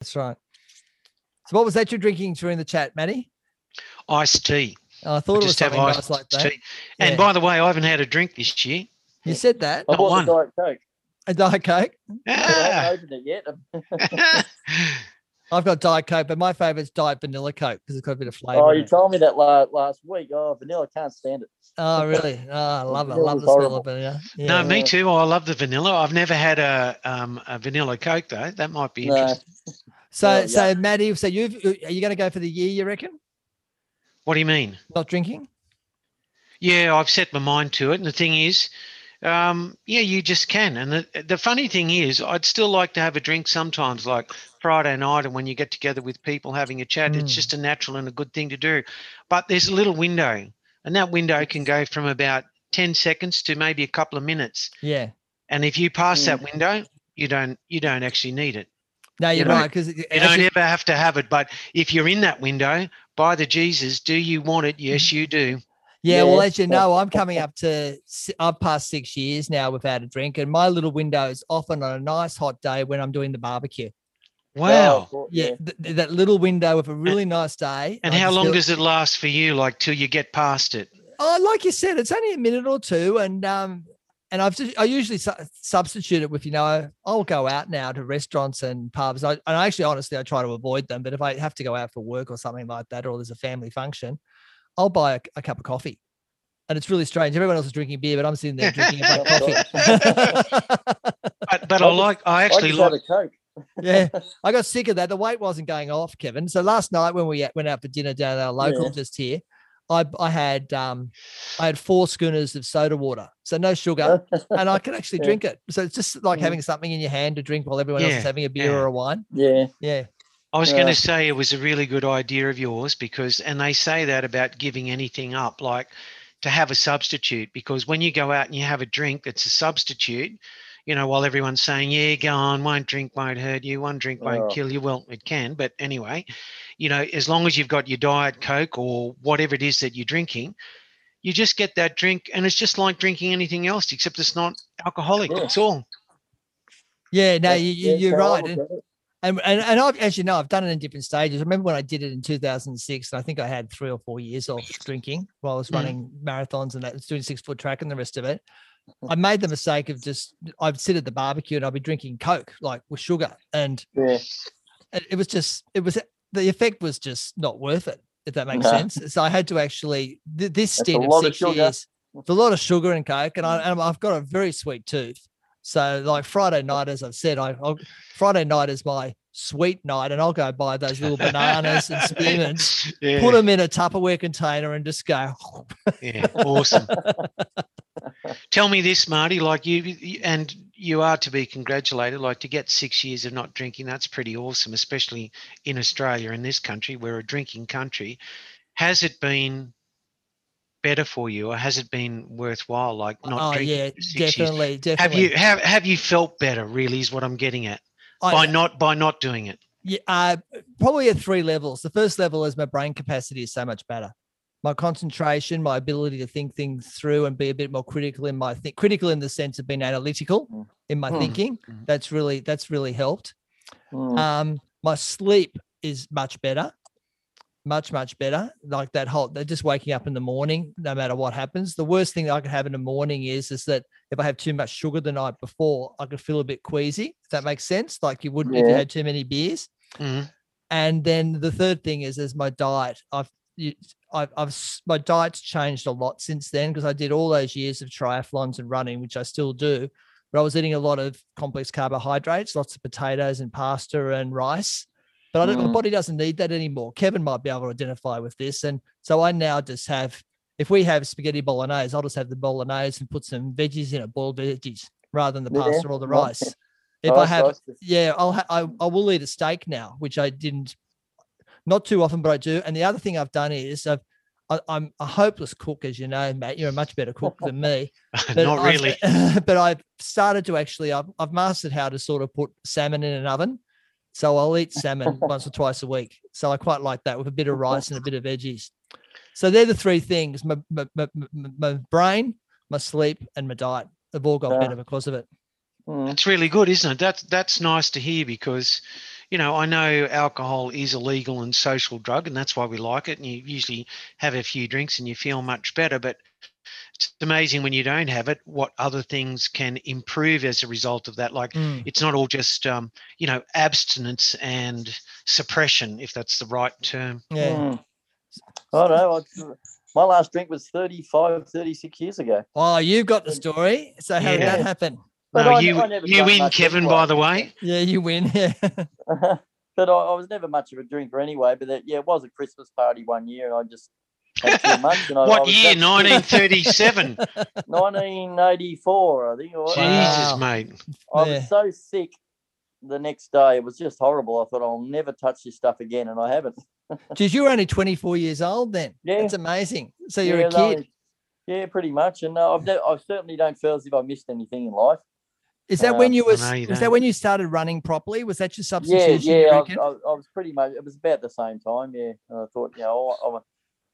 That's right. So what was that you're drinking during the chat, Matty? Iced tea. Oh, I thought I it was just have something iced nice like that. tea. And Yeah. by the way, I haven't had a drink this year. You said that. I Not bought one. the Diet Coke. A Diet Coke. I Ah. haven't opened it yet. I've got Diet Coke, but my favorite's Diet Vanilla Coke because it's got a bit of flavour. oh, in you it. told me that la- last week. Oh, vanilla, can't stand it. Oh, really? Oh, I love it. I love the smell horrible. of vanilla. no, me too. I love the vanilla. I've never had a um, a vanilla Coke though. That might be No. Interesting. So, Oh, yeah. so Matty, so you've are you going to go for the year? You reckon? What do you mean? Not drinking? Yeah, I've set my mind to it. And the thing is, um, yeah, you just can. And the, the funny thing is, I'd still like to have a drink sometimes, like Friday night, and when you get together with people having a chat, Mm. it's just a natural and a good thing to do. But there's a little window, and that window can go from about 10 seconds to maybe a couple of minutes. Yeah. And if you pass Mm. that window, you don't you don't actually need it. No, you're don't- right. Because You don't ever have to have it. But if you're in that window, by the Jesus, do you want it? Yes, you do. Yeah, well, Yeah, as you know, I'm coming up to I've passed six years now without a drink, and my little window is often on a nice hot day when I'm doing the barbecue. Wow. Oh, Yeah, th- th- that little window with a really nice day. And I how long feel- does it last for you? Like till you get past it? Oh, like you said, it's only a minute or two, and um, and I've just, I usually su- substitute it with you know I'll go out now to restaurants and pubs. I, and I actually, honestly, I try to avoid them. But if I have to go out for work or something like that, or there's a family function, I'll buy a, a cup of coffee. And it's really strange. Everyone else is drinking beer, but I'm sitting there drinking a black coffee. But but I I like I I actually just like a Coke. yeah, I got sick of that. The weight wasn't going off, Kevin. So last night when we went out for dinner down at our local Yeah. just here, I I had um I had four schooners of soda water, so no sugar, and I could actually drink it. So it's just like Mm. having something in your hand to drink while everyone else is having a beer yeah. or a wine. yeah. Yeah, I was going to say it was a really good idea of yours because and they say that about giving anything up like to have a substitute because when you go out and you have a drink that's a substitute you know while everyone's saying yeah go on one drink won't hurt you one drink won't Oh. kill you well it can but anyway you know as long as you've got your diet coke or whatever it is that you're drinking you just get that drink and it's just like drinking anything else except it's not alcoholic Yeah. that's all yeah. No, That's- you, you, you're right. And, and and and I've, as you know, I've done it in different stages. I remember when I did it in 2006, and I think I had three or four years off drinking while I was Mhm. running marathons and that, doing six foot track and the rest of it. I made the mistake of just I'd sit at the barbecue and I'd be drinking Coke like with sugar, and Yeah. it, was just it was the effect was just not worth it. If that makes No. sense. So I had to actually th- this That's stint of lot of six sugar. years. It's a lot of sugar and Coke, and, I, and I've got a very sweet tooth. So like Friday night, as I've said, I I'll, Friday night is my sweet night, and I'll go buy those little bananas and spearmins, yeah, put them in a Tupperware container, and just go. yeah awesome Tell me this, Marty. Like you, and you are to be congratulated. Like to get six years of not drinking, that's pretty awesome, especially in Australia, in this country, we're a drinking country. Has it been better for you, or has it been worthwhile? Like not oh drinking yeah, for six years? definitely, Have you have have you felt better? Really, is what I'm getting at I- by not by not doing it. Yeah, uh, probably at three levels. The first level is my brain capacity is so much better. My concentration, my ability to think things through and be a bit more critical in my think critical in the sense of being analytical Mm. in my Mm. thinking. That's really that's really helped. Mm. Um, my sleep is much better, much much better. Like that whole they're just waking up in the morning, no matter what happens. The worst thing that I could have in the morning is is that if I have too much sugar the night before, I could feel a bit queasy. If that makes sense, like you wouldn't if you had too many beers. Mhm. And then the third thing is is my diet. I've you- I've, I've my diet's changed a lot since then because I did all those years of triathlons and running, which I still do. But I was eating a lot of complex carbohydrates, lots of potatoes and pasta and rice. But I don't, my Mm. body doesn't need that anymore. Kevin might be able to identify with this, and so I now just have. If we have spaghetti bolognese, I'll just have the bolognese and put some veggies in it, boiled veggies, rather than the Yeah, pasta or the rice. If I have yeah, I'll ha- I, I will eat a steak now, which I didn't, not too often, but I do. And the other thing I've done is I've, I, I'm a hopeless cook, as you know, Matt. You're a much better cook than me. But not I've- really. but I've started to actually, I've, I've mastered how to sort of put salmon in an oven. So I'll eat salmon once or twice a week. So I quite like that with a bit of rice and a bit of veggies. So they're the three things: my my, my, my- brain, my sleep, and my diet. They've all got Yeah. better because of it. It's really good, isn't it? That's that's nice to hear because, you know, I know alcohol is a legal and social drug, and that's why we like it. And you usually have a few drinks and you feel much better. But it's amazing when you don't have it, what other things can improve as a result of that. Like Mm. it's not all just, um, you know, abstinence and suppression, if that's the right term. Yeah. Mm. I don't know. I, my last drink was 35, 36 years ago. Oh, you've got the story. So how did that happen? But no, I- you I never you win, Kevin. By the way, Yeah, you win. Yeah. but I, I was never much of a drinker anyway. But that, yeah, it was a Christmas party one year, and I just had too much. And I, I what was year? 1937. 1984, I think. Jesus, Wow. mate. I Yeah. was so sick the next day. It was just horrible. I thought I'll never touch this stuff again, and I haven't. Geez, you were only 24 years old then. Yeah. That's amazing. So you're yeah, a no, kid. yeah, pretty much. And uh, I've ne- I certainly don't feel as if I missed anything in life. Is that when uh, you was you was that when you started running properly? Was that your substitution? you yeah. I, reckon? I, I was pretty much. It was about the same time. Yeah, and I thought, you know,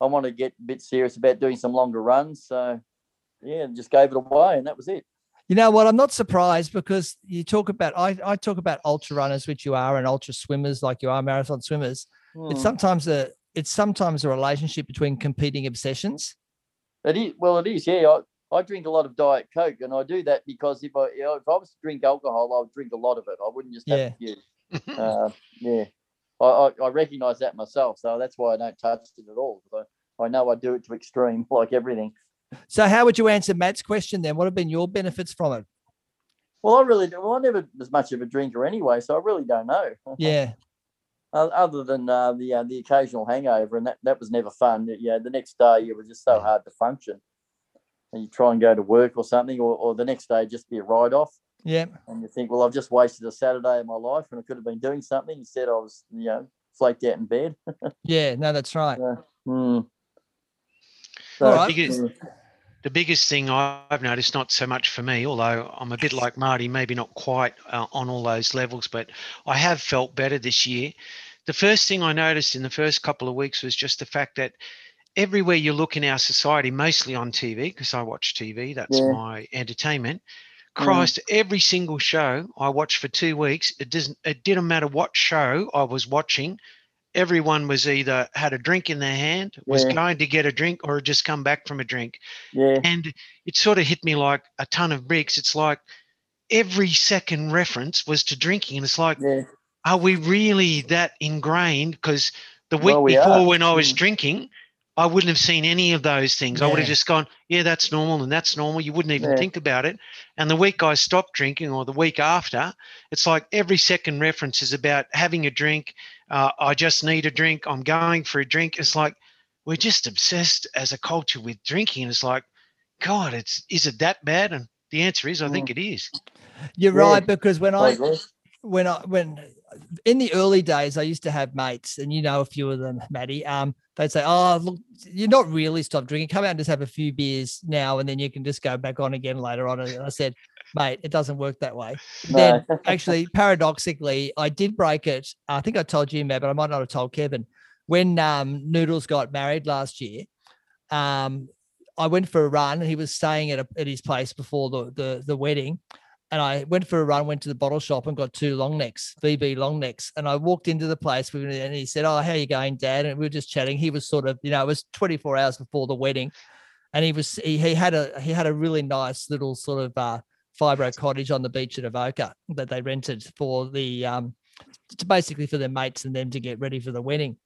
I, I, want to get a bit serious about doing some longer runs. So, yeah, just gave it away, and that was it. You know what? I'm not surprised because you talk about I, I talk about ultra runners, which you are, and ultra swimmers like you are, marathon swimmers. It's Hmm. sometimes a it's sometimes a relationship between competing obsessions. It is well, it is. Yeah, I, I drink a lot of diet coke, and I do that because if I you know, if I was to drink alcohol, I would drink a lot of it. I wouldn't just have Yeah. a few. Uh, yeah, I, I, I recognise that myself, so that's why I don't touch it at all. I, I know I do it to extreme, like everything. So how would you answer Matt's question then? What have been your benefits from it? Well, I really, well, I never was much of a drinker anyway, so I really don't know. Yeah. Other than uh, the uh, the occasional hangover, and that, that was never fun. Yeah, the next day it was just so hard to function, and you try and go to work or something, or, or the next day just be a write off. Yeah. and you think, well, I've just wasted a Saturday of my life and I could have been doing something. Instead, I was, you know, flaked out in bed. Yeah. No, that's right. Hmm. All right. Biggest- the biggest thing I've noticed, not so much for me, although I'm a bit like Marty, maybe not quite uh, on all those levels, but I have felt better this year. The first thing I noticed in the first couple of weeks was just the fact that everywhere you look in our society, mostly on TV, because I watch TV, that's Yeah. my entertainment. Mm. Christ, every single show I watched for two weeks, it doesn't it didn't matter what show I was watching, everyone was either had a drink in their hand, was Yeah. going to get a drink, or had just come back from a drink yeah, and it sort of hit me like a ton of bricks. It's like every second reference was to drinking, and it's like, yeah, are we really that ingrained? Because the week Well, we before, are. when I was Mm. drinking, I wouldn't have seen any of those things. I would have just gone, yeah, that's normal, and that's normal. You wouldn't even Yeah. think about it. And the week I stopped drinking, or the week after, it's like every second reference is about having a drink. Uh, I just need a drink. I'm going for a drink. It's like we're just obsessed as a culture with drinking. And it's like, God, it's is it that bad? And the answer is, I think it is. You're Yeah. right because when I I when I when in the early days I used to have mates and you know a few of them, Matty. Um, they'd say, "Oh, look, you're not really stopped drinking. Come out and just have a few beers now, and then you can just go back on again later on." And I said, "Mate, it doesn't work that way." Then actually, paradoxically, I did break it. I think I told you, Matt, but I might not have told Kevin. When um, Noodles got married last year, um, I went for a run. And he was staying at, a, at his place before the, the the wedding, and I went for a run. Went to the bottle shop and got two long necks, VB long necks. And I walked into the place and he said, "Oh, how you going, Dad?" And we were just chatting. He was sort of, you know, it was 24 hours before the wedding, and he was he, he had a he had a really nice little sort of uh, fibro cottage on the beach at Avoca that they rented for the um, to basically for their mates and them to get ready for the wedding.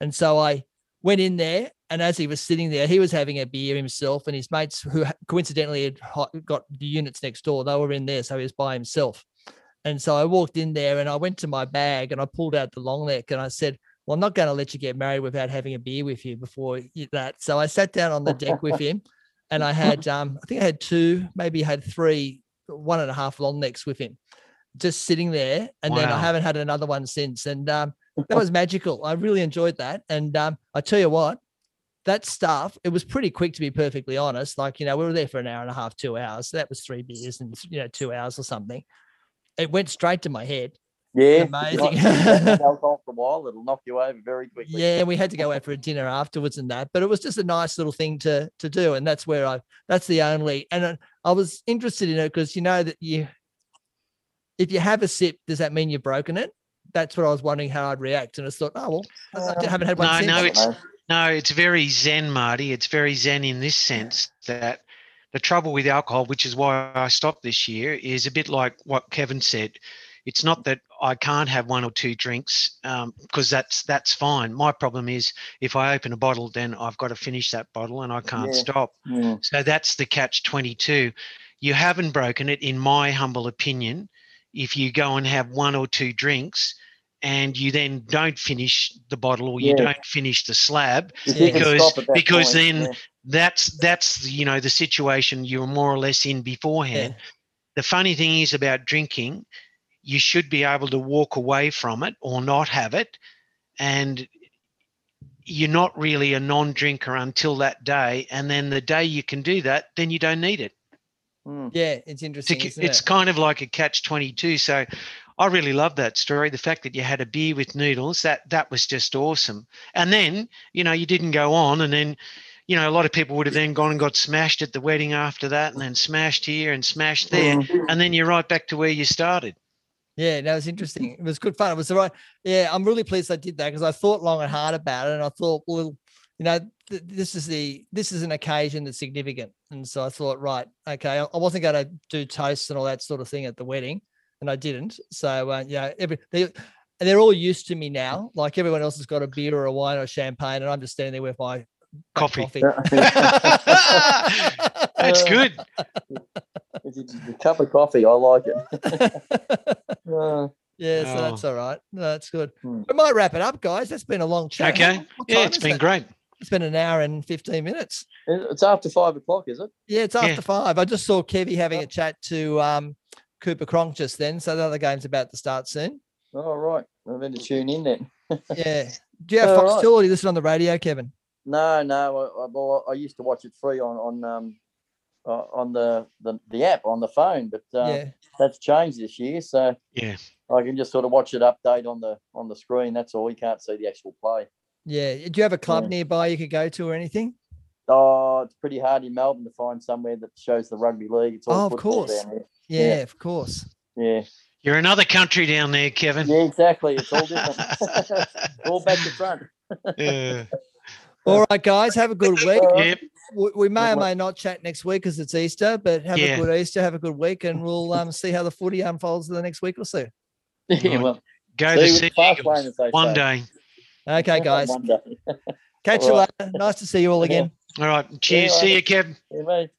And so I went in there, and as he was sitting there, he was having a beer himself, and his mates, who coincidentally had got the units next door, they were in there, so he was by himself. And so I walked in there, and I went to my bag, and I pulled out the long neck, and I said, "Well, I'm not going to let you get married without having a beer with you before that." So I sat down on the deck with him, and I had, um, I think I had two, maybe had three, one and a half long necks with him, just sitting there, and then I haven't had another one since, and um, that was magical. I really enjoyed that. And um, I tell you what, that stuff, it was pretty quick to be perfectly honest. Like, you know, we were there for an hour and a half, two hours. So that was three beers and, you know, two hours or something. It went straight to my head. Yeah, Amazing. If you have alcohol for a while, it'll knock you over very quickly. Yeah, and we had to go out for a dinner afterwards and that, but it was just a nice little thing to to do, and that's where I that's the only. And uh, I was interested in it because you know that you, if you have a sip, does that mean you've broken it? That's what I was wondering how I'd react, and I thought, oh well, I I haven't had one No, since. no, I it's- No, it's very zen, Marty. It's very zen in this sense that the trouble with alcohol, which is why I stopped this year, is a bit like what Kevin said. It's not that I can't have one or two drinks because that's that's fine. My problem is if I open a bottle, then I've got to finish that bottle and I can't Yeah. stop. Mm, So that's the catch 22. You haven't broken it, in my humble opinion, if you go and have one or two drinks and you then don't finish the bottle or you Yeah. don't finish the slab. if you Because- stop at that because point, then yeah. That's that's you know the situation you're more or less in beforehand. The funny thing is about drinking, you should be able to walk away from it or not have it, and you're not really a non-drinker until that day. And then the day you can do that, then you don't need it. Mm, Yeah, it's It's, interesting. a, isn't it's it? kind of like a catch 22. So I really love that story. The fact that you had a beer with noodles, that that was just awesome. And then, you know, you didn't go on and then, you know, a lot of people would have then gone and got smashed at the wedding after that and then smashed here and smashed there. mm. And then you're right back to where you started. Yeah, that was interesting. It was good fun. It was the right. Yeah, I'm really pleased I did that because I thought long and hard about it, and I thought, well, you know, th- this is the this is an occasion that's significant, and so I thought, right, okay, I I wasn't going to do toasts and all that sort of thing at the wedding, and I didn't. So uh, yeah, every they and they're all used to me now. Like everyone else has got a beer or a wine or champagne, and I'm just standing there with my black Coffee. That's good. It's a- a cup of coffee. I like it. Uh, yeah, so Oh. that's all right. No, that's good. Hmm. We might wrap it up, guys. That's been a long chat. Okay. Yeah, it's been it? great. It's been an hour and 15 minutes. it's after five o'clock, is it? Yeah, it's Yeah. after five. I just saw Kevy having a chat to um, Cooper Cronk just then. So the other game's about to start soon. All right. I'm going to tune in then. Yeah. Do you have All Fox right. still or do you listen on the radio, Kevin? No, no. I, I, well, I used to watch it free on on um uh, on the, the the app on the phone, but uh, yeah. that's changed this year. So Yeah. I can just sort of watch it update on the on the screen. That's all. You can't see the actual play. Yeah. Do you have a club Yeah. nearby you could go to or anything? Oh, it's pretty hard in Melbourne to find somewhere that shows the rugby league. It's all Oh, of course. down here. Yeah, Yeah. of course. Yeah, You're another country down there, Kevin. yeah, exactly. It's all different. all back to front. Yeah. All right, guys. Have a good week. Yep. We, we may or may not chat next week because it's Easter, but have Yeah. a good Easter. Have a good week, and we'll um, see how the footy unfolds in the next week or so. Yeah, well, Go See to you sea Eagles lane, as they one say. day. Okay, guys. One day. Catch you All right. later. Nice to see you all again. All right. Cheers. right. See you, Kevin. Yeah, mate.